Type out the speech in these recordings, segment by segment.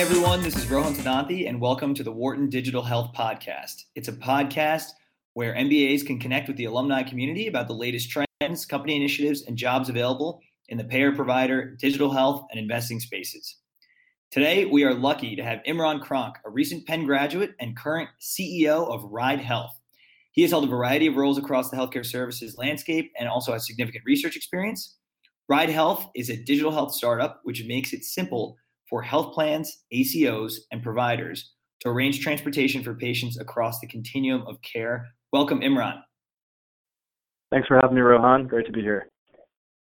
everyone. This is Rohan Siddhanti, and welcome to the Wharton Digital Health Podcast. It's a podcast where MBAs can connect with the alumni community about the latest trends, company initiatives, and jobs available in the payer provider, digital health, and investing spaces. Today, we are lucky to have Imran Cronk, a recent Penn graduate and current CEO of Ride Health. He has held a variety of roles across the healthcare services landscape and also has significant research experience. Ride Health is a digital health startup which makes it simple for health plans, ACOs, and providers to arrange transportation for patients across the continuum of care. Welcome, Imran. Thanks for having me, Rohan. Great to be here.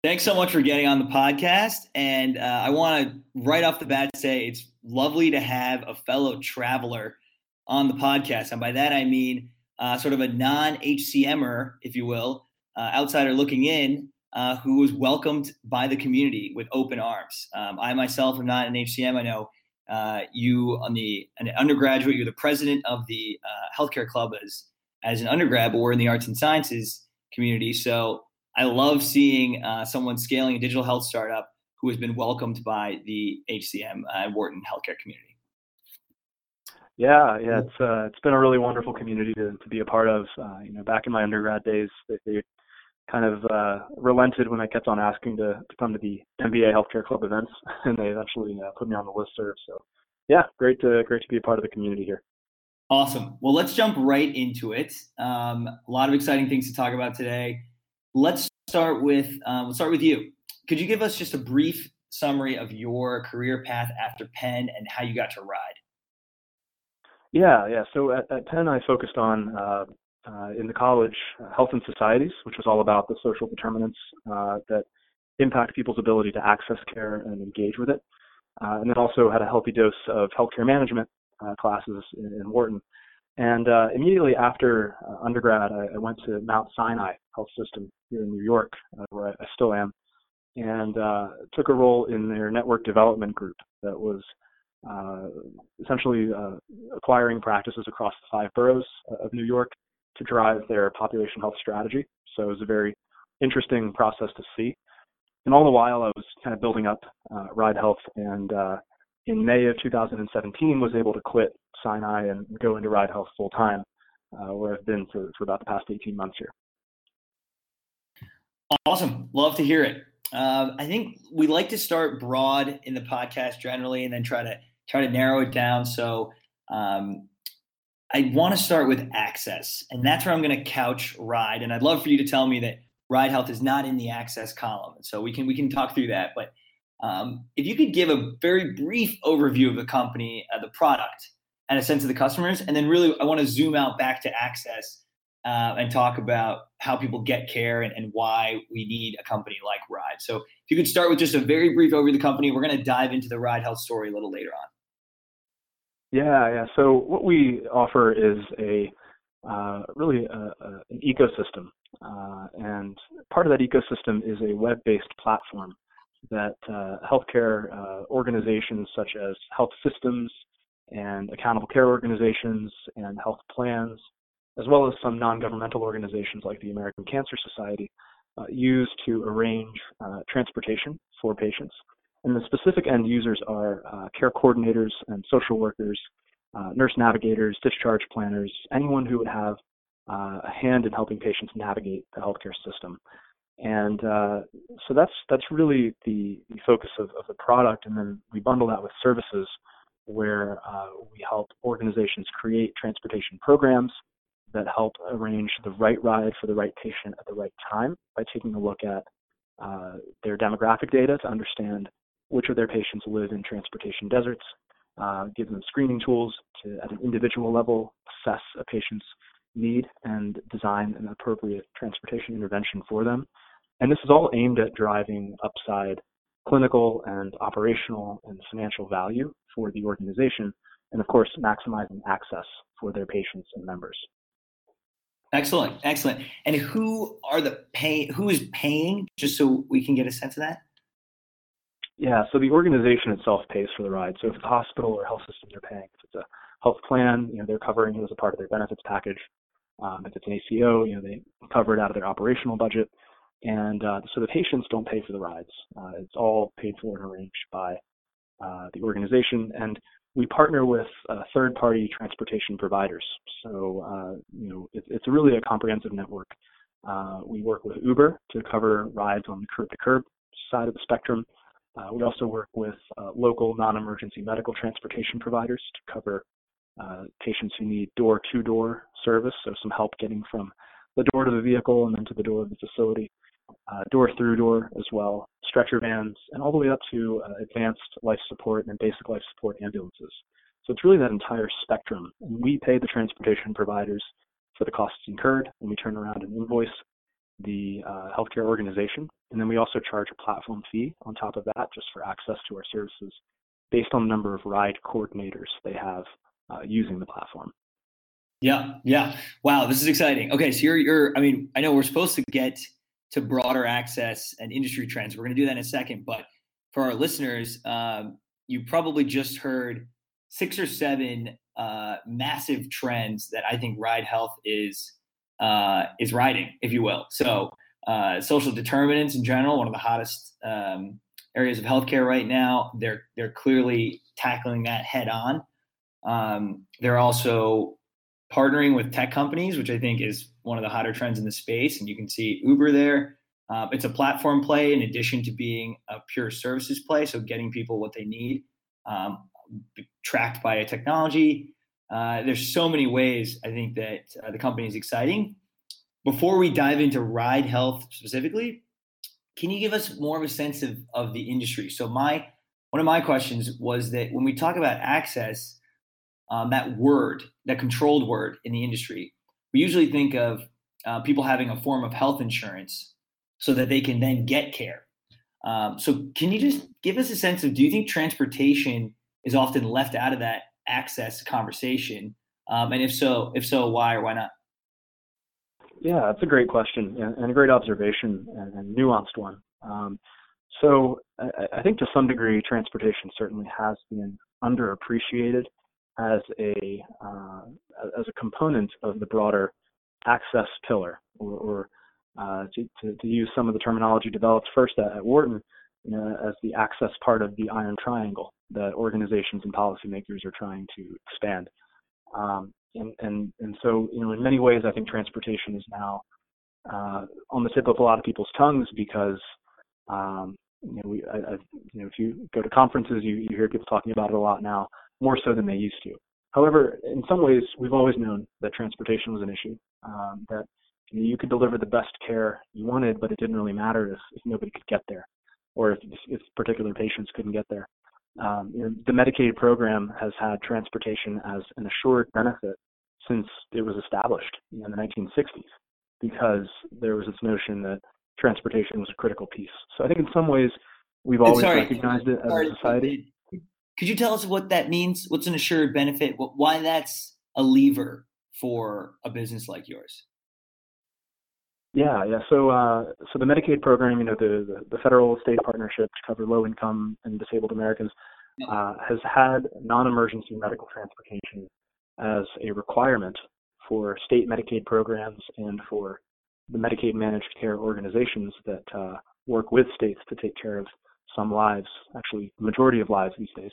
Thanks so much for getting on the podcast. And uh, I want to right off the bat say it's lovely to have a fellow traveler on the podcast. And by that, I mean uh, sort of a non HCMer, if you will, uh, outsider looking in, uh, who was welcomed by the community with open arms. Um, I myself am not an HCM. I know uh, you on the an undergraduate, you're the president of the uh, healthcare club as as an undergrad, but we're in the arts and sciences community. So I love seeing uh, someone scaling a digital health startup who has been welcomed by the HCM uh, Wharton healthcare community. Yeah, yeah, it's uh, it's been a really wonderful community to, to be a part of. Uh, you know, back in my undergrad days, they, they kind of uh, relented when I kept on asking to, to come to the MBA Healthcare Club events, and they eventually uh, put me on the list serve. So, yeah, great to great to be a part of the community here. Awesome. Well, let's jump right into it. Um, a lot of exciting things to talk about today. Let's start with um, let's start with you. Could you give us just a brief summary of your career path after Penn and how you got to Ride? Yeah, yeah. So at, at Penn, I focused on uh, in the college, uh, Health and Societies, which was all about the social determinants uh, that impact people's ability to access care and engage with it. Uh, and then also had a healthy dose of healthcare management uh, classes in, in, Wharton. And uh, immediately after undergrad, I, I, went to Mount Sinai Health System here in New York, where I, I, still am, and took a role in their network development group that was essentially acquiring practices across the five boroughs of New York to drive their population health strategy. So it was a very interesting process to see. And all the while, I was kind of building up uh, Ride Health, and uh, in May of 2017, was able to quit Sinai and go into Ride Health full time, uh, where I've been for, for about the past 18 months here. Awesome, love to hear it. Uh, I think we like to start broad in the podcast generally, and then try to try to narrow it down. So um, I want to start with access, and that's where I'm going to couch Ride. And I'd love for you to tell me that Ride Health is not in the access column, so we can we can talk through that. But um, if you could give a very brief overview of the company, uh, the product, and a sense of the customers, and then really I want to zoom out back to access uh, and talk about how people get care and, and why we need a company like Ride. So if you could start with just a very brief overview of the company, we're going to dive into the Ride Health story a little later on. Yeah, yeah. So what we offer is a uh, really a, a, an ecosystem, uh, and part of that ecosystem is a web-based platform that uh, healthcare uh, organizations such as health systems and accountable care organizations and health plans, as well as some non-governmental organizations like the American Cancer Society, uh, use to arrange uh, transportation for patients. And the specific end users are uh, care coordinators and social workers, uh, nurse navigators, discharge planners, anyone who would have uh, a hand in helping patients navigate the healthcare system. And uh, so that's that's really the, the focus of, of, the product. And then we bundle that with services where uh, we help organizations create transportation programs that help arrange the right ride for the right patient at the right time by taking a look at uh, their demographic data to understand which of their patients live in transportation deserts, uh, give them screening tools to, at an individual level, assess a patient's need and design an appropriate transportation intervention for them. And this is all aimed at driving upside clinical and operational and financial value for the organization, and of course, maximizing access for their patients and members. Excellent, excellent. And who are the pay? Who is paying? Just so we can get a sense of that. Yeah, so the organization itself pays for the ride. So if it's a hospital or health system, they're paying. If it's a health plan, you know, they're covering it as a part of their benefits package. Um, if it's an ACO, you know, they cover it out of their operational budget. And uh, so the patients don't pay for the rides. Uh, it's all paid for and arranged by uh, the organization, and we partner with uh, third-party transportation providers. So, uh, you know, it, it's really a comprehensive network. Uh, we work with Uber to cover rides on the curb-to-curb side of the spectrum. Uh, we also work with uh, local non-emergency medical transportation providers to cover patients who need door-to-door service, so some help getting from the door to the vehicle and then to the door of the facility uh, door through door as well, stretcher vans, and all the way up to uh, advanced life support and basic life support ambulances. So it's really that entire spectrum. We pay the transportation providers for the costs incurred, and we turn around and invoice the uh, healthcare organization. And then we also charge a platform fee on top of that just for access to our services based on the number of ride coordinators they have uh, using the platform. Yeah, yeah. Wow, this is exciting. Okay, so you're, you're, I mean, I know we're supposed to get to broader access and industry trends. We're going to do that in a second. But for our listeners, um, you probably just heard six or seven uh, massive trends that I think Ride Health is uh, is riding, if you will. So uh, social determinants in general, one of the hottest um, areas of healthcare right now. They're they're clearly tackling that head on. Um, they're also partnering with tech companies, which I think is one of the hotter trends in the space. And you can see Uber there. Uh, it's a platform play in addition to being a pure services play. So getting people what they need, um, tracked by a technology. Uh, there's so many ways I think that uh, the company is exciting. Before we dive into Ride Health specifically, can you give us more of a sense of, of the industry? So my one of my questions was that when we talk about access, um, that word, that controlled word in the industry, we usually think of uh, people having a form of health insurance so that they can then get care. Um, so, can you just give us a sense of do you think transportation is often left out of that access conversation? Um, and if so, if so, why or why not? Yeah, that's a great question and a great observation and, nuanced one. Um, so, I, I, think to some degree, transportation certainly has been underappreciated as a uh, as a component of the broader access pillar, or, or uh, to, to, to, use some of the terminology developed first at, at Wharton, know, as the access part of the iron triangle that organizations and policymakers are trying to expand. Um, and, and, and so, you know, in many ways, I think transportation is now uh, on the tip of a lot of people's tongues because, um, you know, we, I, I, you know, if you go to conferences, you, you hear people talking about it a lot now more so than they used to. However, in some ways, we've always known that transportation was an issue, um, that you, know, you, could deliver the best care you wanted, but it didn't really matter if, if nobody could get there or if, if particular patients couldn't get there. Um, you know, the Medicaid program has had transportation as an assured benefit since it was established in the 1960s because there was this notion that transportation was a critical piece. So I think in some ways we've always sorry, recognized it as sorry, a society. Could you tell us what that means? What's an assured benefit? Why that's a lever for a business like yours? Yeah, yeah. So, uh, so the Medicaid program, you know, the, the, the federal state partnership to cover low income and disabled Americans, uh, has had non-emergency medical transportation as a requirement for state Medicaid programs and for the Medicaid managed care organizations that uh, work with states to take care of some lives, actually, the majority of lives these days.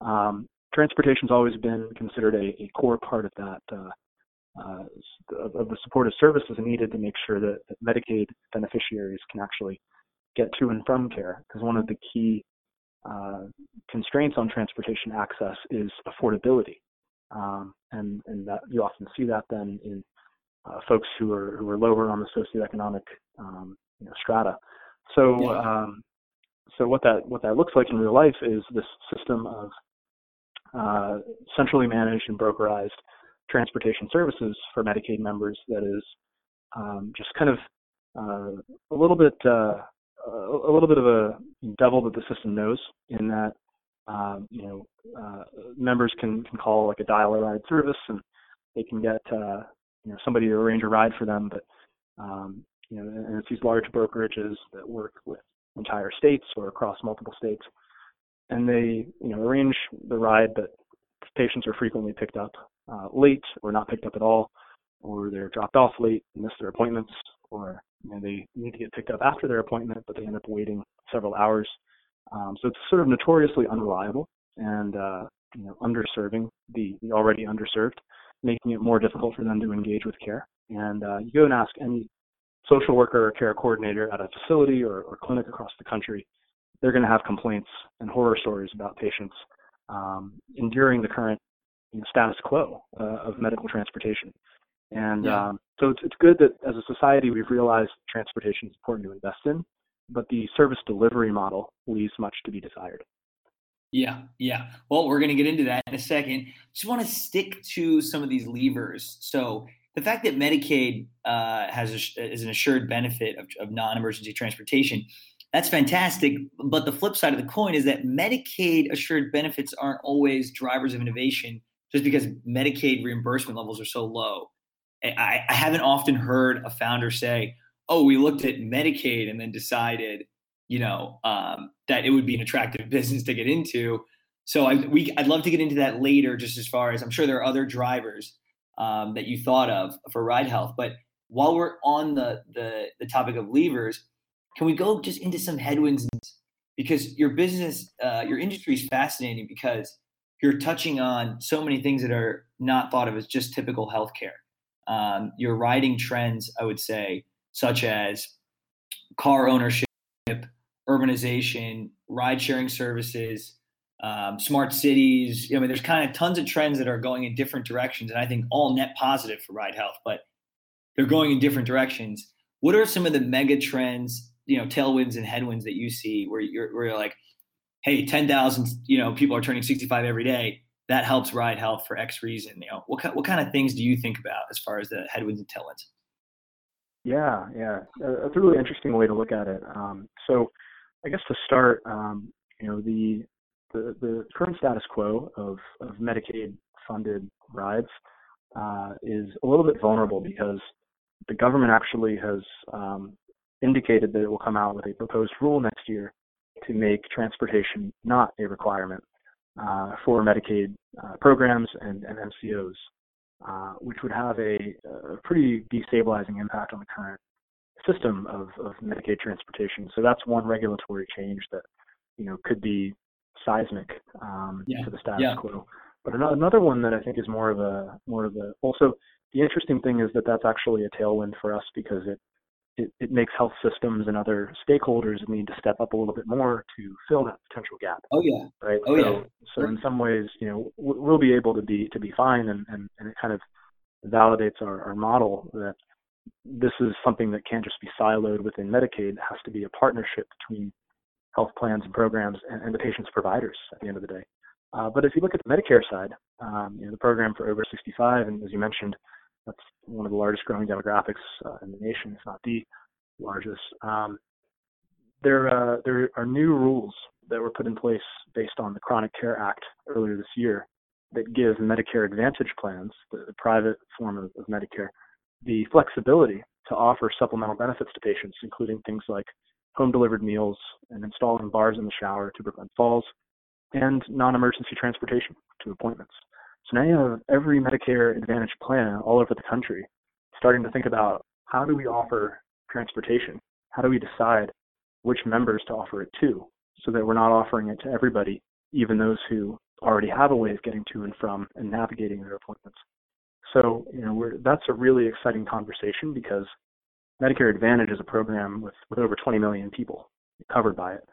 Um, transportation's always been considered a, a core part of that, uh, of, of, the supportive services needed to make sure that, that, Medicaid beneficiaries can actually get to and from care. Because one of the key uh, constraints on transportation access is affordability, um, and and that you often see that then in uh, folks who are who are lower on the socioeconomic um, you know, strata. So yeah. um, so what that what that looks like in real life is this system of uh, centrally managed and brokerized transportation services for Medicaid members that is um, just kind of uh, a little bit uh, a little bit of a devil that the system knows in that um, you know uh, members can can call like a dial a ride service and they can get uh, you know somebody to arrange a ride for them, but um, you know and it's these large brokerages that work with entire states or across multiple states. And they, you know, arrange the ride, but patients are frequently picked up uh, late or not picked up at all, or they're dropped off late, and miss their appointments, or you know, they need to get picked up after their appointment, but they end up waiting several hours Um, so it's sort of notoriously unreliable and uh, you know, underserving the, the already underserved, making it more difficult for them to engage with care. And uh, you go and ask any social worker or care coordinator at a facility or, or clinic across the country, they're going to have complaints and horror stories about patients um, enduring the current you know, status quo uh, of medical transportation. And yeah. um, so it's, it's good that as a society we've realized transportation is important to invest in, but the service delivery model leaves much to be desired. Yeah, yeah. Well, we're going to get into that in a second. Just want to stick to some of these levers. So the fact that Medicaid uh, has a, is an assured benefit of, of non-emergency transportation, that's fantastic. But the flip side of the coin is that Medicaid assured benefits aren't always drivers of innovation, just because Medicaid reimbursement levels are so low. I, I haven't often heard a founder say, "Oh, we looked at Medicaid and then decided." you know um, that it would be an attractive business to get into. So I, we, I'd love to get into that later, just as far as I'm sure there are other drivers um, that you thought of for Ride Health. But while we're on the, the the topic of levers, can we go just into some headwinds? Because your business, uh, your industry is fascinating because you're touching on so many things that are not thought of as just typical healthcare. Um, you're riding trends, I would say, such as car ownership, urbanization, ride sharing services, um, smart cities. I mean, there's kind of tons of trends that are going in different directions, and I think all net positive for ride health, but they're going in different directions. What are some of the mega trends, you know, tailwinds and headwinds that you see where you're, where you're like, hey, 10,000, you know, people are turning 65 every day. That helps ride health for X reason. You know, what, what kind of things do you think about as far as the headwinds and tailwinds? Yeah, yeah, that's a really interesting way to look at it. Um, so, I guess to start, um, you know, the, the, the current status quo of, of Medicaid funded rides uh, is a little bit vulnerable because the government actually has um, indicated that it will come out with a proposed rule next year to make transportation not a requirement uh, for Medicaid uh, programs and, and MCOs, uh, which would have a, a, pretty destabilizing impact on the current system of, of Medicaid transportation. So that's one regulatory change that you know could be seismic um, yeah. to the status yeah. quo. But another one that I think is more of a more of a also the interesting thing is that that's actually a tailwind for us because it it, it makes health systems and other stakeholders need to step up a little bit more to fill that potential gap. Oh yeah. Right. Oh so, yeah. So in some ways, you know, we'll be able to be to be fine, and and, and it kind of validates our, our model that this is something that can't just be siloed within Medicaid. It has to be a partnership between health plans and programs and, and the patient's providers at the end of the day. Uh, but if you look at the Medicare side, um, you know, the program for over 65, and as you mentioned, that's one of the largest growing demographics uh, in the nation, if not the largest. Um, there, uh, there are new rules that were put in place based on the Chronic Care Act earlier this year that give Medicare Advantage plans, the, the private form of, of Medicare, the flexibility to offer supplemental benefits to patients, including things like home delivered meals and installing bars in the shower to prevent falls, and non emergency transportation to appointments. So now you have every Medicare Advantage plan all over the country starting to think about how do we offer transportation? How do we decide which members to offer it to so that we're not offering it to everybody, even those who already have a way of getting to and from and navigating their appointments? So, you know, that's a really exciting conversation because Medicare Advantage is a program with, with over 20 million people covered by it,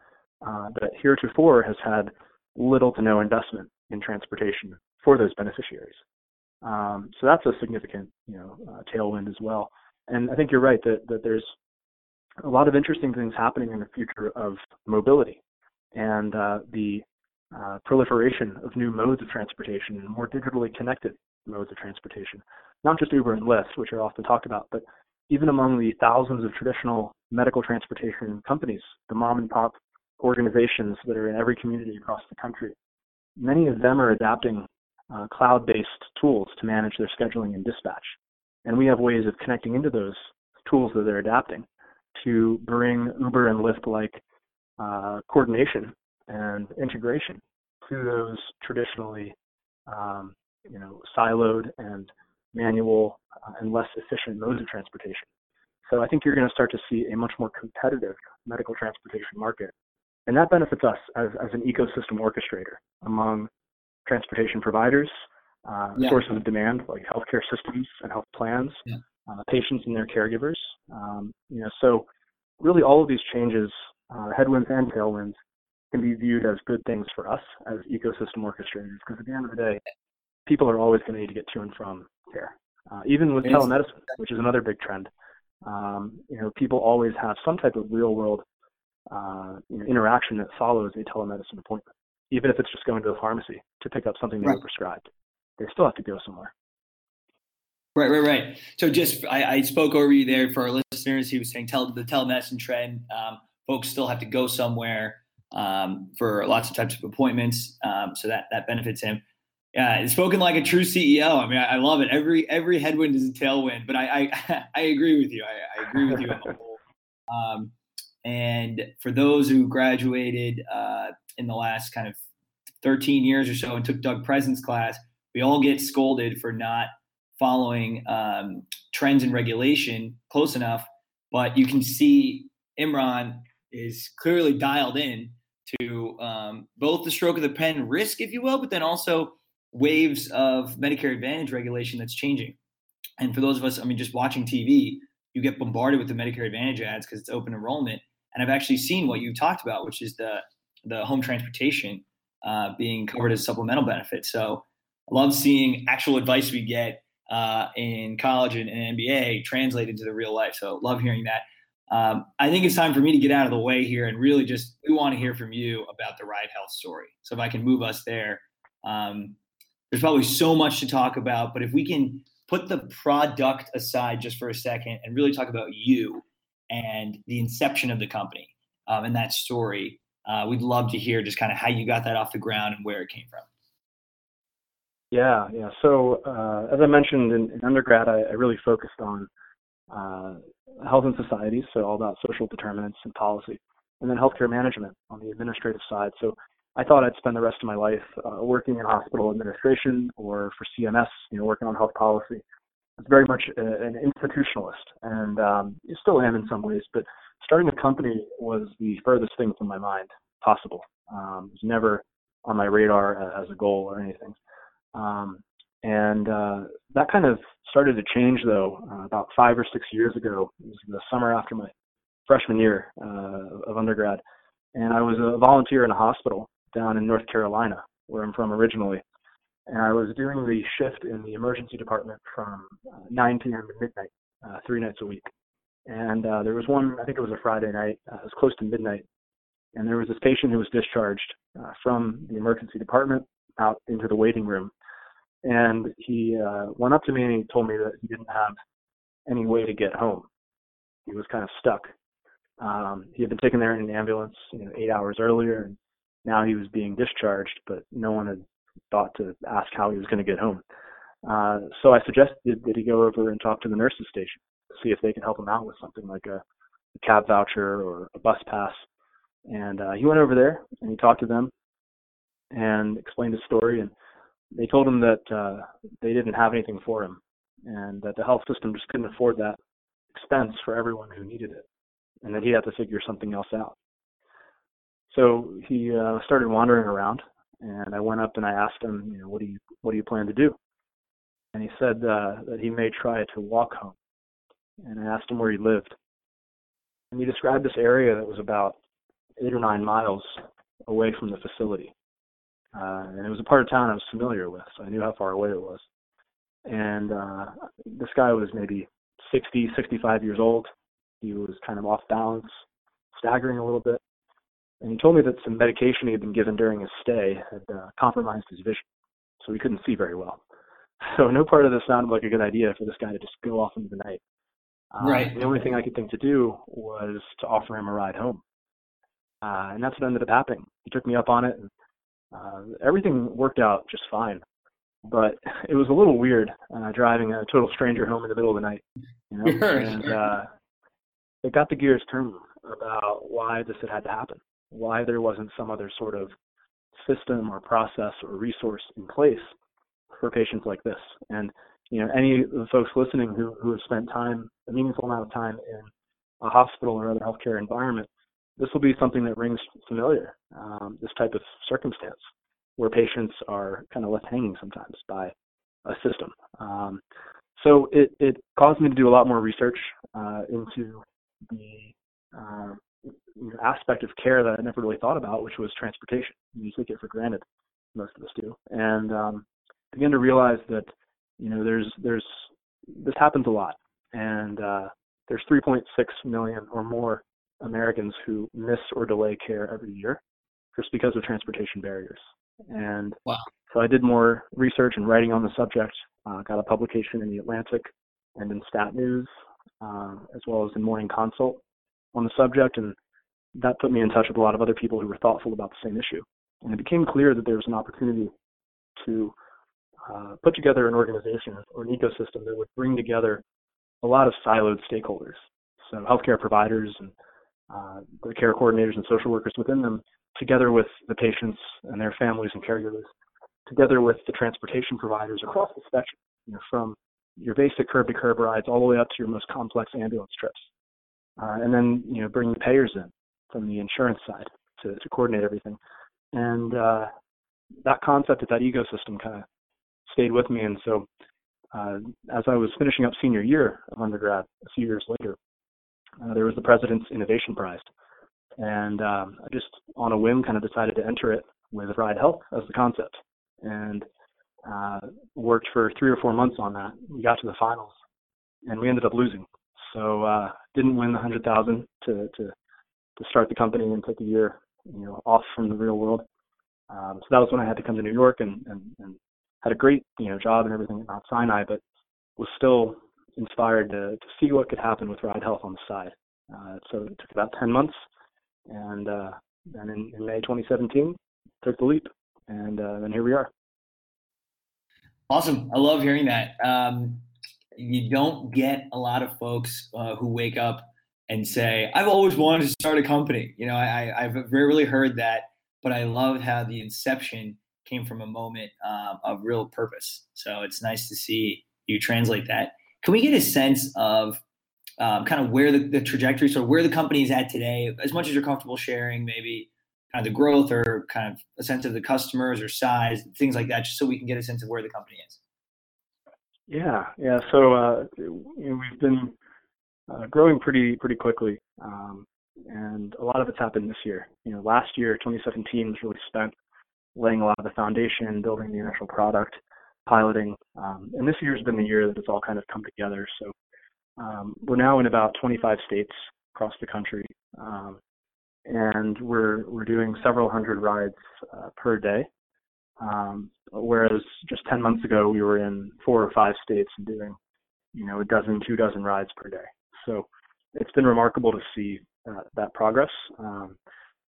uh, but heretofore has had little to no investment in transportation for those beneficiaries. Um, so that's a significant, you know, uh, tailwind as well. And I think you're right that, that there's a lot of interesting things happening in the future of mobility and uh, the uh, proliferation of new modes of transportation and more digitally connected modes of transportation. Not just Uber and Lyft, which are often talked about, but even among the thousands of traditional medical transportation companies, the mom and pop organizations that are in every community across the country, many of them are adapting uh, cloud based tools to manage their scheduling and dispatch. And we have ways of connecting into those tools that they're adapting to bring Uber and Lyft like uh, coordination and integration to those traditionally um, you know, siloed and manual uh, and less efficient modes of transportation. So I think you're going to start to see a much more competitive medical transportation market and that benefits us as, as an ecosystem orchestrator among transportation providers, uh, yeah. sources of demand like healthcare systems and health plans, yeah. uh, patients and their caregivers. Um, you know, so really all of these changes, uh, headwinds and tailwinds, can be viewed as good things for us as ecosystem orchestrators because at the end of the day, people are always going to need to get to and from care. Uh, even with telemedicine, which is another big trend, um, you know, people always have some type of real world uh, you know, interaction that follows a telemedicine appointment, even if it's just going to the pharmacy to pick up something they right. were prescribed. They still have to go somewhere. Right, right, right. So just I, I, spoke over you there for our listeners. He was saying tell the telemedicine trend. Um, folks still have to go somewhere um, for lots of types of appointments, um, so that that benefits him. Yeah, it's spoken like a true CEO. I mean, I, I, love it. Every every headwind is a tailwind. But I I, I agree with you. I, I agree with you on the whole. Um, and for those who graduated uh, in the last kind of 13 years or so and took Doug Preston's class, we all get scolded for not following um, trends and regulation close enough. But you can see Imran is clearly dialed in to um, both the stroke of the pen risk, if you will, but then also waves of Medicare Advantage regulation that's changing. And for those of us, I mean, just watching TV, you get bombarded with the Medicare Advantage ads because it's open enrollment. And I've actually seen what you talked about, which is the the home transportation uh, being covered as supplemental benefit. So I love seeing actual advice we get uh, in college and, and MBA translated into the real life. So love hearing that. Um, I think it's time for me to get out of the way here and really just we want to hear from you about the Ride Health story. So if I can move us there, um, there's probably so much to talk about, but if we can put the product aside just for a second and really talk about you and the inception of the company um, and that story, uh, we'd love to hear just kind of how you got that off the ground and where it came from. Yeah, yeah. So uh, as I mentioned in, in undergrad, I, I, really focused on uh, health and society, so all about social determinants and policy, and then healthcare management on the administrative side. So I thought I'd spend the rest of my life uh, working in hospital administration or for CMS, you know, working on health policy. It's very much a, an institutionalist, and um, still am in some ways. But starting a company was the furthest thing from my mind possible. Um, it was never on my radar as a goal or anything. Um, and uh, that kind of started to change, though, uh, about five or six years ago. It was the summer after my freshman year uh, of undergrad, and I was a volunteer in a hospital down in North Carolina, where I'm from originally. And I was doing the shift in the emergency department from uh, 9 p.m. to midnight, uh, three nights a week. And uh, there was one, I think it was a Friday night, uh, it was close to midnight, and there was this patient who was discharged uh, from the emergency department out into the waiting room. And he uh, went up to me and he told me that he didn't have any way to get home. He was kind of stuck. Um, he had been taken there in an ambulance, you know, eight hours earlier, and now he was being discharged, but no one had thought to ask how he was going to get home. Uh, so I suggested that he go over and talk to the nurses station, see if they can help him out with something like a, a cab voucher or a bus pass. And uh, he went over there and he talked to them and explained his story. And they told him that uh, they didn't have anything for him and that the health system just couldn't afford that expense for everyone who needed it and that he had to figure something else out. So he uh, started wandering around, and I went up and I asked him, you know, what do you what do you plan to do? And he said uh, that he may try to walk home. And I asked him where he lived, and he described this area that was about eight or nine miles away from the facility. Uh, and it was a part of town I was familiar with, so I knew how far away it was. And uh, this guy was maybe 60, 65 years old. He was kind of off balance, staggering a little bit and he told me that some medication he had been given during his stay had uh, compromised his vision, so he couldn't see very well. So no part of this sounded like a good idea for this guy to just go off into the night. Uh, right. The only thing I could think to do was to offer him a ride home, uh, and that's what ended up happening. He took me up on it, and uh, everything worked out just fine. But it was a little weird uh, driving a total stranger home in the middle of the night, you know. and uh, it got the gears turning about why this had had to happen why there wasn't some other sort of system or process or resource in place for patients like this. And you know, any of the folks listening who who have spent time, a meaningful amount of time in a hospital or other healthcare environment, this will be something that rings familiar. Um, this type of circumstance where patients are kind of left hanging sometimes by a system. Um, so it, it caused me to do a lot more research uh, into the uh, aspect of care that I never really thought about, which was transportation. You take it for granted, most of us do, and um, begin to realize that you know there's there's this happens a lot, and uh, there's 3.6 million or more Americans who miss or delay care every year just because of transportation barriers. And wow. so I did more research and writing on the subject. Uh, got a publication in the Atlantic and in Stat News, uh, as well as in Morning Consult on the subject, and that put me in touch with a lot of other people who were thoughtful about the same issue. And it became clear that there was an opportunity to uh, put together an organization or an ecosystem that would bring together a lot of siloed stakeholders. So healthcare providers and uh, the care coordinators and social workers within them, together with the patients and their families and caregivers, together with the transportation providers across the spectrum, you know, from your basic curb to curb rides all the way up to your most complex ambulance trips. Uh, and then, you know, bring the payers in from the insurance side to, to coordinate everything. And uh, that concept of that ecosystem kind of stayed with me. And so uh, as I was finishing up senior year of undergrad a few years later, uh, there was the President's Innovation Prize. And um, I just, on a whim, kind of decided to enter it with Ride Health as the concept. And uh, worked for three or four months on that. We got to the finals, and we ended up losing. So uh, didn't win the hundred thousand to to to start the company and take a year, you know, off from the real world. Um, so that was when I had to come to New York and, and, and had a great, you know, job and everything at Mount Sinai, but was still inspired to, to see what could happen with Ride Health on the side. Uh, so it took about 10 months, and uh, then in, in, May 2017, took the leap, and uh, then here we are. Awesome. I love hearing that. Um, you don't get a lot of folks uh, who wake up and say, I've always wanted to start a company. You know, I, I've rarely heard that, but I love how the inception came from a moment uh, of real purpose. So it's nice to see you translate that. Can we get a sense of um, kind of where the, the trajectory, so where the company is at today, as much as you're comfortable sharing, maybe kind of the growth or kind of a sense of the customers or size, things like that, just so we can get a sense of where the company is? Yeah, yeah. So uh, you know, we've been uh, growing pretty pretty quickly, um, and a lot of it's happened this year. You know, last year, 2017, was really spent laying a lot of the foundation, building the initial product, piloting, um, and this year's been the year that it's all kind of come together. So um, we're now in about 25 states across the country, um, and we're we're doing several hundred rides uh, per day. Um, whereas just 10 months ago, we were in four or five states and doing, you know, a dozen, two dozen rides per day. So it's been remarkable to see uh, that progress. Um,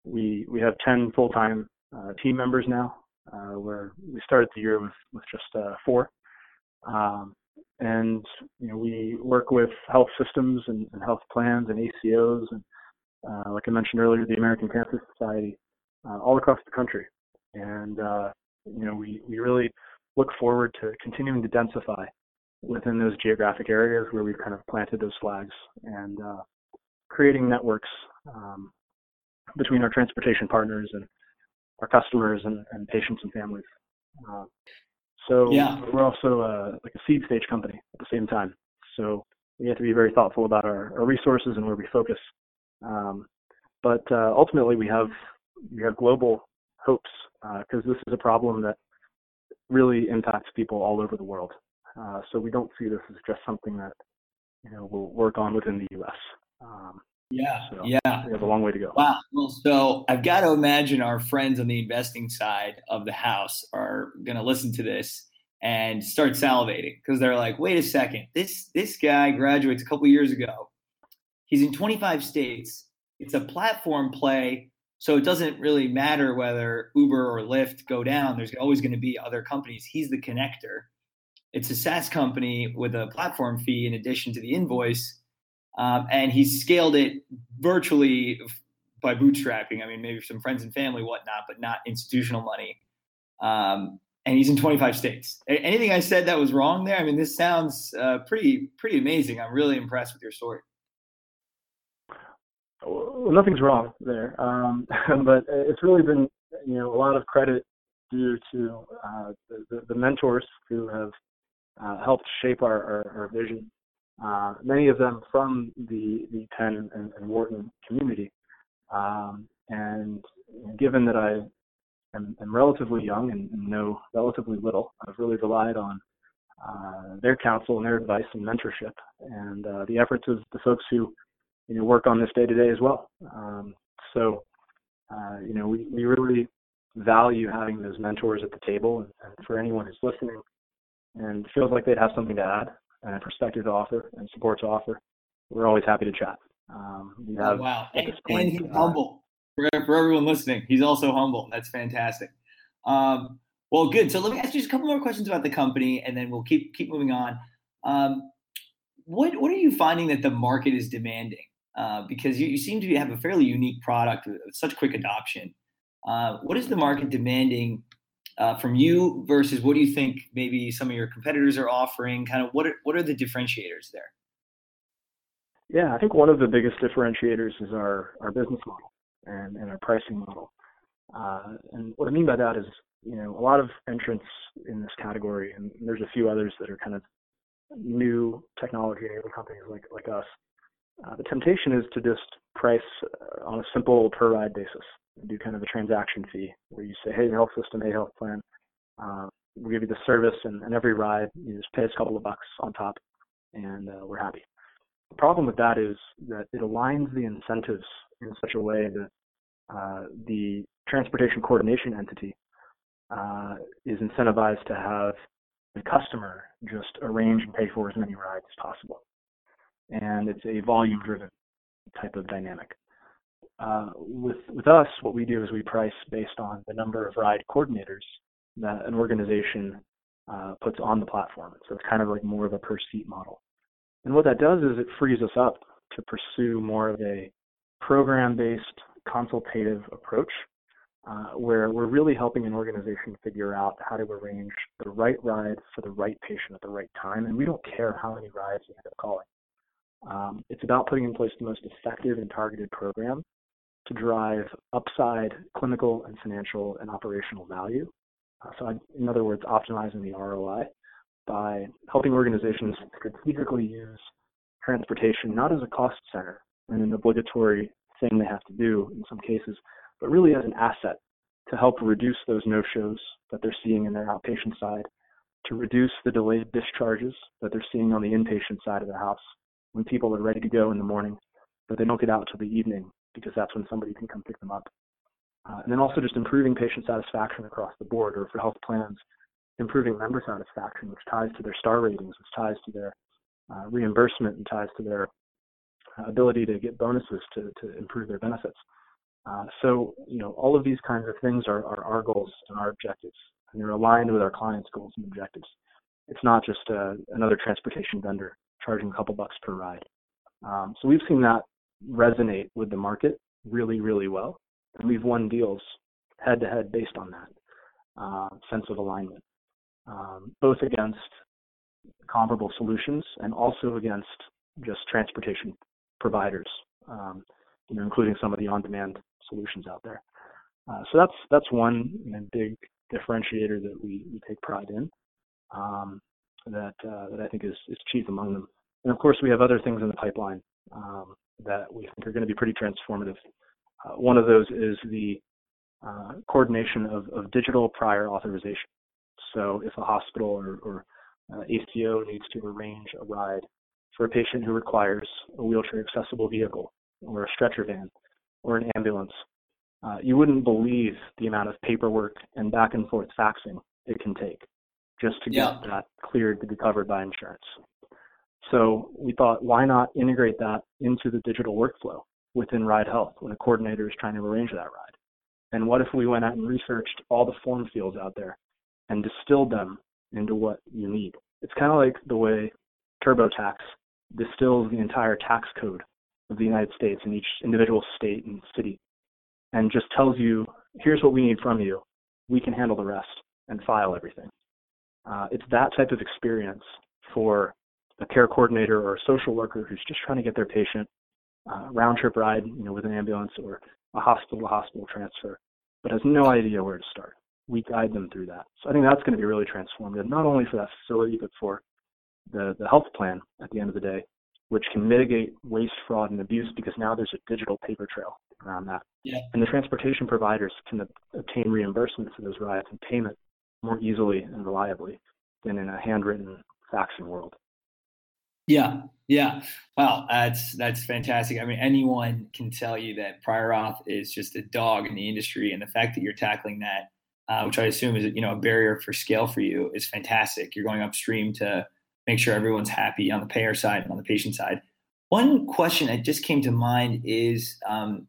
we we have 10 full-time uh, team members now, uh, where we started the year with with just uh, four. Um, and you know we work with health systems and, and health plans and ACOs and uh, like I mentioned earlier, the American Cancer Society uh, all across the country. And you know we we really look forward to continuing to densify within those geographic areas where we've kind of planted those flags and uh, creating networks um, between our transportation partners and our customers and, and patients and families. Uh, so yeah. we're also uh, like a seed stage company at the same time. So we have to be very thoughtful about our, our resources and where we focus. Um, but uh, ultimately, we have we have global hopes because uh, this is a problem that really impacts people all over the world. Uh, so we don't see this as just something that you know we'll work on within the U.S. Um, yeah, so yeah, we have a long way to go. Wow. Well, so I've got to imagine our friends on the investing side of the house are going to listen to this and start salivating because they're like, wait a second, this this guy graduates a couple years ago. He's in 25 states. It's a platform play, so it doesn't really matter whether Uber or Lyft go down. There's always going to be other companies. He's the connector it's a SaaS company with a platform fee in addition to the invoice, um, and he scaled it virtually by bootstrapping. I mean, maybe some friends and family, whatnot, but not institutional money. Um, and he's in 25 states. Anything I said that was wrong there? I mean, this sounds uh, pretty pretty amazing. I'm really impressed with your story. well, nothing's wrong there, um, but it's really been you know a lot of credit due to uh, the, the, mentors who have uh, helped shape our, our, our vision. Uh, many of them from the the Penn and, and Wharton community, um, and given that I am, am relatively young and, and, know relatively little, I've really relied on uh, their counsel and their advice and mentorship, and uh, the efforts of the folks who you know work on this day to day as well. Um, so, uh, you know, we, we really value having those mentors at the table, and, and for anyone who's listening and feels like they'd have something to add and a perspective to offer and support to offer, we're always happy to chat. Um, we oh, have, oh, wow, and, point, and he's uh, humble for, for everyone listening. He's also humble. That's fantastic. Um, well, good. So let me ask you just a couple more questions about the company, and then we'll keep keep moving on. Um, what what are you finding that the market is demanding? Uh, because you, you, seem to have a fairly unique product with such quick adoption. Uh, what is the market demanding uh, from you versus what do you think maybe some of your competitors are offering? Kind of what are, what are the differentiators there? Yeah, I think one of the biggest differentiators is our, our business model and, and our pricing model. Uh, and what I mean by that is, you know, a lot of entrants in this category, and there's a few others that are kind of new technology enabled companies like like us. Uh, the temptation is to just price uh, on a simple per ride basis, do kind of a transaction fee where you say, hey, health system, hey, health plan, uh, we'll give you the service, and, and, every ride you just pay us a couple of bucks on top, and uh, we're happy. The problem with that is that it aligns the incentives in such a way that uh, the transportation coordination entity uh, is incentivized to have the customer just arrange and pay for as many rides as possible. And it's a volume driven type of dynamic. Uh, with with us, what we do is we price based on the number of ride coordinators that an organization uh, puts on the platform. So it's kind of like more of a per seat model. And what that does is it frees us up to pursue more of a program based consultative approach uh, where we're really helping an organization figure out how to arrange the right ride for the right patient at the right time. And we don't care how many rides you end up calling. Um, it's about putting in place the most effective and targeted program to drive upside clinical and financial and operational value. Uh, so, I, in other words, optimizing the ROI by helping organizations strategically use transportation not as a cost center and an obligatory thing they have to do in some cases, but really as an asset to help reduce those no-shows that they're seeing in their outpatient side, to reduce the delayed discharges that they're seeing on the inpatient side of the house when people are ready to go in the morning, but they don't get out till the evening because that's when somebody can come pick them up. Uh, and then also just improving patient satisfaction across the board, or for health plans, improving member satisfaction, which ties to their star ratings, which ties to their uh, reimbursement, and ties to their uh, ability to get bonuses to, to improve their benefits. Uh, so, you know, all of these kinds of things are, are our goals and our objectives, and they're aligned with our clients' goals and objectives. It's not just uh, another transportation vendor charging a couple bucks per ride. Um, so we've seen that resonate with the market really, really well, and we've won deals head to head based on that uh, sense of alignment, um, both against comparable solutions and also against just transportation providers, um, you know, including some of the on-demand solutions out there. Uh, so that's that's one you know, big differentiator that we, we take pride in. Um, that uh, that I think is is chief among them. And of course, we have other things in the pipeline um, that we think are going to be pretty transformative. Uh, one of those is the uh, coordination of, of, digital prior authorization. So if a hospital or, or uh, ACO needs to arrange a ride for a patient who requires a wheelchair accessible vehicle or a stretcher van or an ambulance, uh, you wouldn't believe the amount of paperwork and back and forth faxing it can take just to get yeah. that cleared to be covered by insurance. So we thought, why not integrate that into the digital workflow within Ride Health when a coordinator is trying to arrange that ride? And what if we went out and researched all the form fields out there and distilled them into what you need? It's kind of like the way TurboTax distills the entire tax code of the United States in each individual state and city and just tells you, here's what we need from you. We can handle the rest and file everything. Uh, it's that type of experience for a care coordinator or a social worker who's just trying to get their patient uh, round trip ride, you know, with an ambulance or a hospital to hospital transfer, but has no idea where to start. We guide them through that. So I think that's going to be really transformative, not only for that facility, but for the, the health plan at the end of the day, which can mitigate waste, fraud, and abuse because now there's a digital paper trail around that. Yeah. And the transportation providers can obtain reimbursement for those rides and payment more easily and reliably than in a handwritten faxing world. Yeah, yeah. Wow, that's that's fantastic. I mean, anyone can tell you that prior auth is just a dog in the industry, and the fact that you're tackling that, uh, which I assume is you know a barrier for scale for you, is fantastic. You're going upstream to make sure everyone's happy on the payer side and on the patient side. One question that just came to mind is um,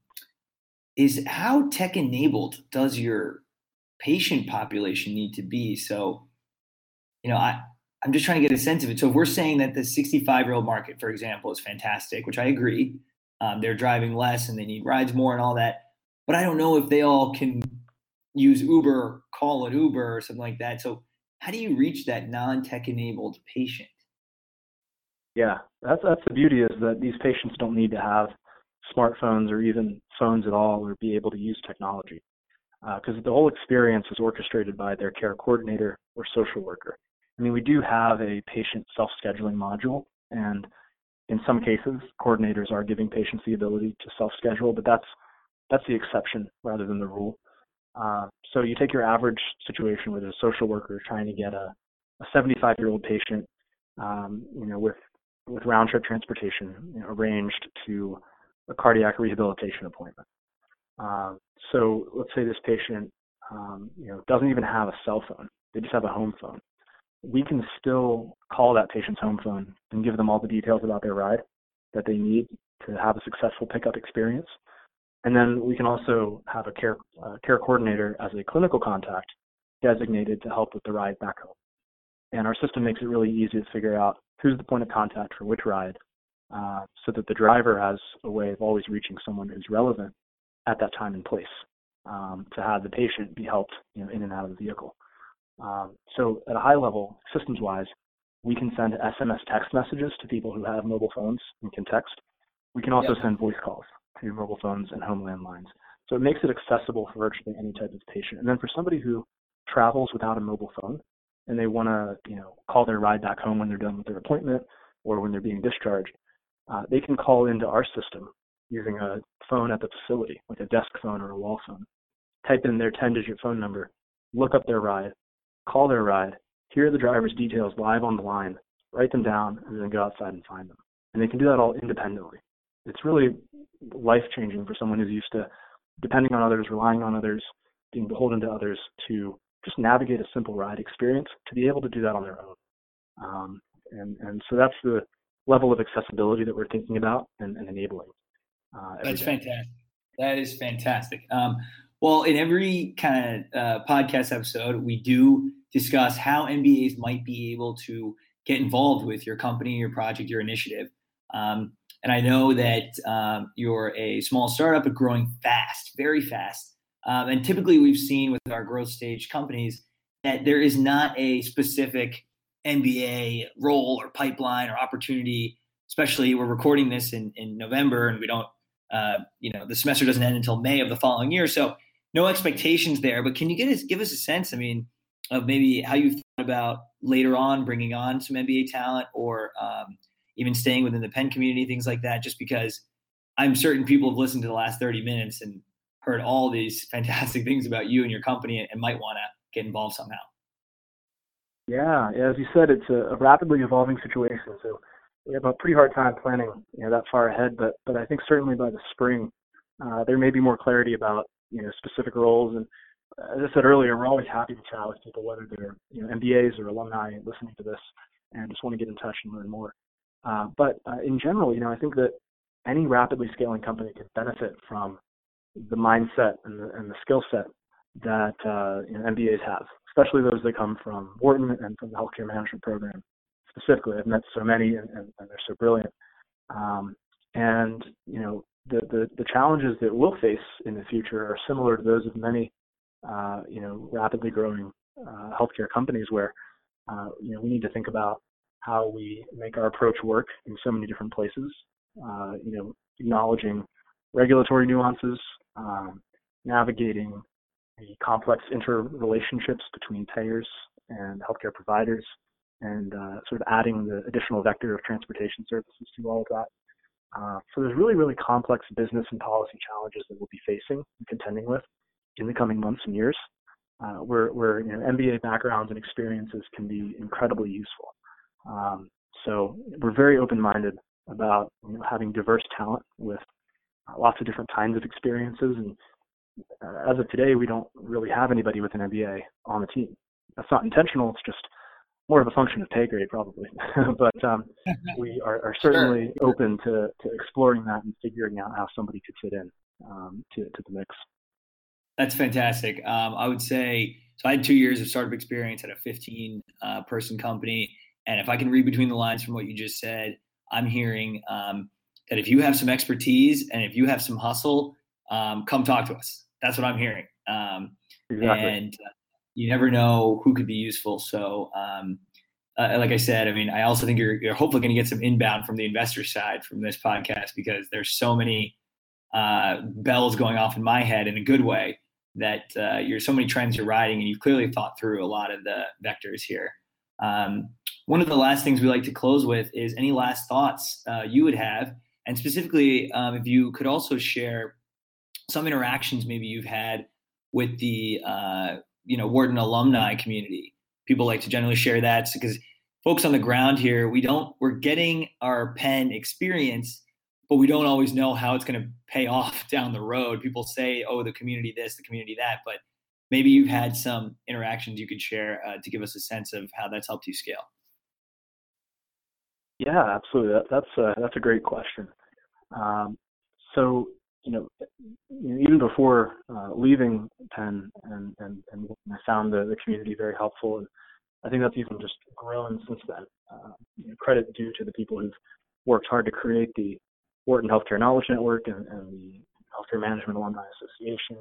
is how tech enabled does your patient population need to be? So, you know, I I'm just trying to get a sense of it. So if we're saying that the 65 year old market, for example, is fantastic, which I agree, um, they're driving less and they need rides more and all that, but I don't know if they all can use Uber, call it Uber or something like that. So how do you reach that non-tech enabled patient? Yeah, that's that's the beauty is that these patients don't need to have smartphones or even phones at all or be able to use technology because uh, the whole experience is orchestrated by their care coordinator or social worker. I mean, we do have a patient self-scheduling module, and in some cases, coordinators are giving patients the ability to self-schedule, but that's that's the exception rather than the rule. Uh, so you take your average situation with a social worker trying to get a, a 75-year-old patient, um, you know, with with round-trip transportation you know, arranged to a cardiac rehabilitation appointment. Uh, so let's say this patient, um, you know, doesn't even have a cell phone; they just have a home phone we can still call that patient's home phone and give them all the details about their ride that they need to have a successful pickup experience. And then we can also have a care uh, care coordinator as a clinical contact designated to help with the ride back home. And our system makes it really easy to figure out who's the point of contact for which ride, uh, so that the driver has a way of always reaching someone who's relevant at that time and place um, to have the patient be helped you know, in and out of the vehicle. Um, so at a high level, systems wise, we can send SMS text messages to people who have mobile phones and can text. We can also yep. send voice calls to mobile phones and home landlines. So it makes it accessible for virtually any type of patient. And then for somebody who travels without a mobile phone and they want to, you know, call their ride back home when they're done with their appointment or when they're being discharged, uh, they can call into our system using a phone at the facility, like a desk phone or a wall phone. Type in their 10-digit phone number, look up their ride, call their ride, hear the driver's details live on the line, write them down, and then go outside and find them. And they can do that all independently. It's really life changing for someone who's used to depending on others, relying on others, being beholden to others to just navigate a simple ride experience to be able to do that on their own. Um, and, and so that's the level of accessibility that we're thinking about and, and enabling. Uh, that's day. fantastic. That is fantastic. Um, well, in every kind of uh, podcast episode, we do discuss how MBAs might be able to get involved with your company, your project, your initiative. Um, and I know that um, you're a small startup, but growing fast, very fast. Um, and typically, we've seen with our growth stage companies that there is not a specific MBA role or pipeline or opportunity. Especially, we're recording this in, in November, and we don't, uh, you know, the semester doesn't end until May of the following year. So, no expectations there. But can you get us give us a sense? I mean, of maybe how you thought about later on bringing on some MBA talent or um, even staying within the Penn community, things like that, just because I'm certain people have listened to the last 30 minutes and heard all these fantastic things about you and your company and might want to get involved somehow. Yeah, as you said, it's a, rapidly evolving situation. So we have a pretty hard time planning you know, that far ahead, but but I think certainly by the spring, uh, there may be more clarity about you know specific roles and as I said earlier, we're always happy to chat with people, whether they're you know MBAs or alumni listening to this, and just want to get in touch and learn more. Uh, but uh, in general, you know, I think that any rapidly scaling company can benefit from the mindset and the, and the skill set that uh, you know, MBAs have, especially those that come from Wharton and from the healthcare management program specifically. I've met so many, and, and, and they're so brilliant. Um, and you know, the, the the challenges that we'll face in the future are similar to those of many uh, you know, rapidly growing uh, healthcare companies where, uh, you know, we need to think about how we make our approach work in so many different places uh, you know, acknowledging regulatory nuances, um, navigating the complex interrelationships between payers and healthcare providers, and uh, sort of adding the additional vector of transportation services to all of that. Uh, so there's really, really complex business and policy challenges that we'll be facing and contending with in the coming months and years, uh, where, where you know, MBA backgrounds and experiences can be incredibly useful. Um, so we're very open-minded about you know, having diverse talent with uh, lots of different kinds of experiences. And uh, as of today, we don't really have anybody with an MBA on the team. That's not intentional. It's just more of a function of pay grade, probably. but um, we are, are certainly sure. open to, to exploring that and figuring out how somebody could fit in um, to, to the mix. That's fantastic. Um, I would say so. I had two years of startup experience at a 15 uh, person company, and if I can read between the lines from what you just said, I'm hearing um, that if you have some expertise and if you have some hustle, um, come talk to us. That's what I'm hearing. Um, exactly. And uh, you never know who could be useful. So, um, uh, like I said, I mean, I also think you're, you're hopefully going to get some inbound from the investor side from this podcast because there's so many uh, bells going off in my head in a good way that uh, you're so many trends you're riding and you've clearly thought through a lot of the vectors here. Um, one of the last things we like to close with is any last thoughts uh, you would have, and specifically, um, if you could also share some interactions maybe you've had with the uh, you know Wharton alumni community. People like to generally share that because folks on the ground here, we don't we're getting our Penn experience, but we don't always know how it's going to pay off down the road. People say, "Oh, the community this, the community that," but maybe you've had some interactions you could share uh, to give us a sense of how that's helped you scale. Yeah, absolutely. That, that's a, that's a great question. Um, so you know, even before uh, leaving Penn, and, and, and I found the, the community very helpful, and I think that's even just grown since then. Uh, you know, credit due to the people who've worked hard to create the Wharton Healthcare Knowledge Network and, and the Healthcare Management Alumni Association,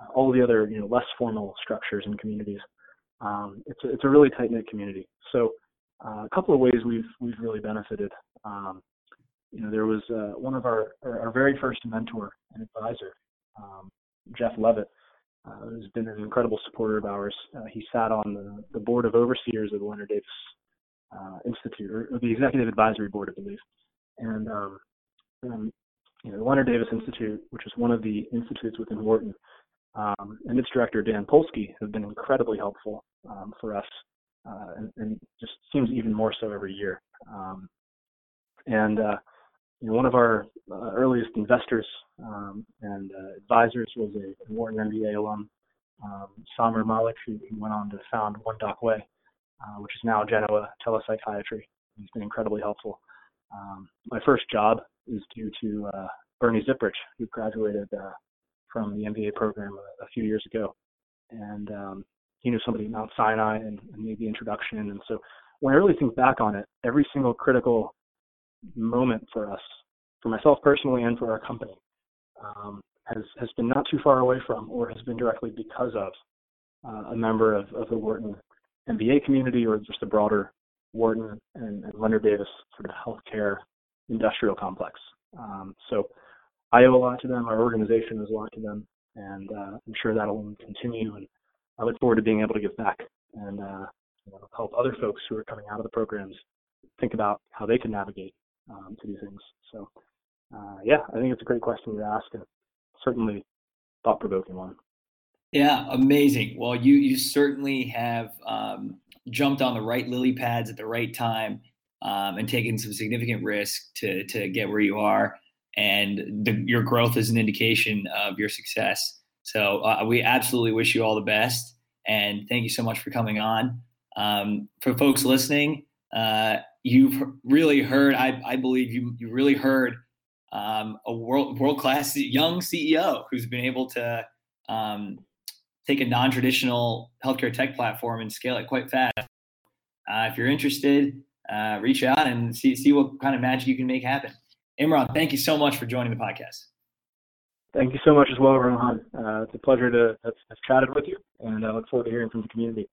uh, all the other you know less formal structures and communities. Um, it's a, it's a really tight knit community. So uh, a couple of ways we've we've really benefited. Um, you know, there was uh, one of our, our very first mentor and advisor, um, Jeff Levitt, uh, who's been an incredible supporter of ours. Uh, he sat on the, the board of overseers of the Leonard Davis uh, Institute, or, or, the executive advisory board, I believe. And um, um, you know, the Leonard Davis Institute, which is one of the institutes within Wharton, um, and its director Dan Polsky have been incredibly helpful um, for us, uh, and, and, just seems even more so every year. Um, and uh, you know, one of our uh, earliest investors um, and uh, advisors was a Wharton MBA alum, um, Samer Malik, who, who, went on to found 1DocWay, uh, which is now Genoa Telepsychiatry. He's been incredibly helpful. Um, my first job is due to uh, Bernie Zipprich, who graduated uh, from the MBA program a, a, few years ago. And um, he knew somebody at Mount Sinai and, and made the introduction. And so when I really think back on it, every single critical moment for us, for myself personally and for our company, um, has has been not too far away from, or has been directly because of uh, a member of, of the Wharton MBA community, or just the broader Wharton and, and Leonard Davis sort of healthcare industrial complex. Um, so I owe a lot to them. Our organization owes a lot to them, and uh, I'm sure that'll continue. And I look forward to being able to give back and uh, you know, help other folks who are coming out of the programs think about how they can navigate um, to do things. So, uh, yeah, I think it's a great question to ask and certainly thought provoking one. Yeah, amazing. Well, you you certainly have um, jumped on the right lily pads at the right time um, and taken some significant risk to to get where you are. And the, your growth is an indication of your success. So uh, we absolutely wish you all the best. And thank you so much for coming on. Um, for folks listening, uh, you've really heard, I, I believe you, you really heard um, a world world class young CEO who's been able to um, take a non traditional healthcare tech platform and scale it quite fast. Uh, if you're interested, uh, reach out and see see what kind of magic you can make happen. Imran, thank you so much for joining the podcast. Thank you so much as well, Rohan. Uh, it's a pleasure to have, have chatted with you, and I look forward to hearing from the community.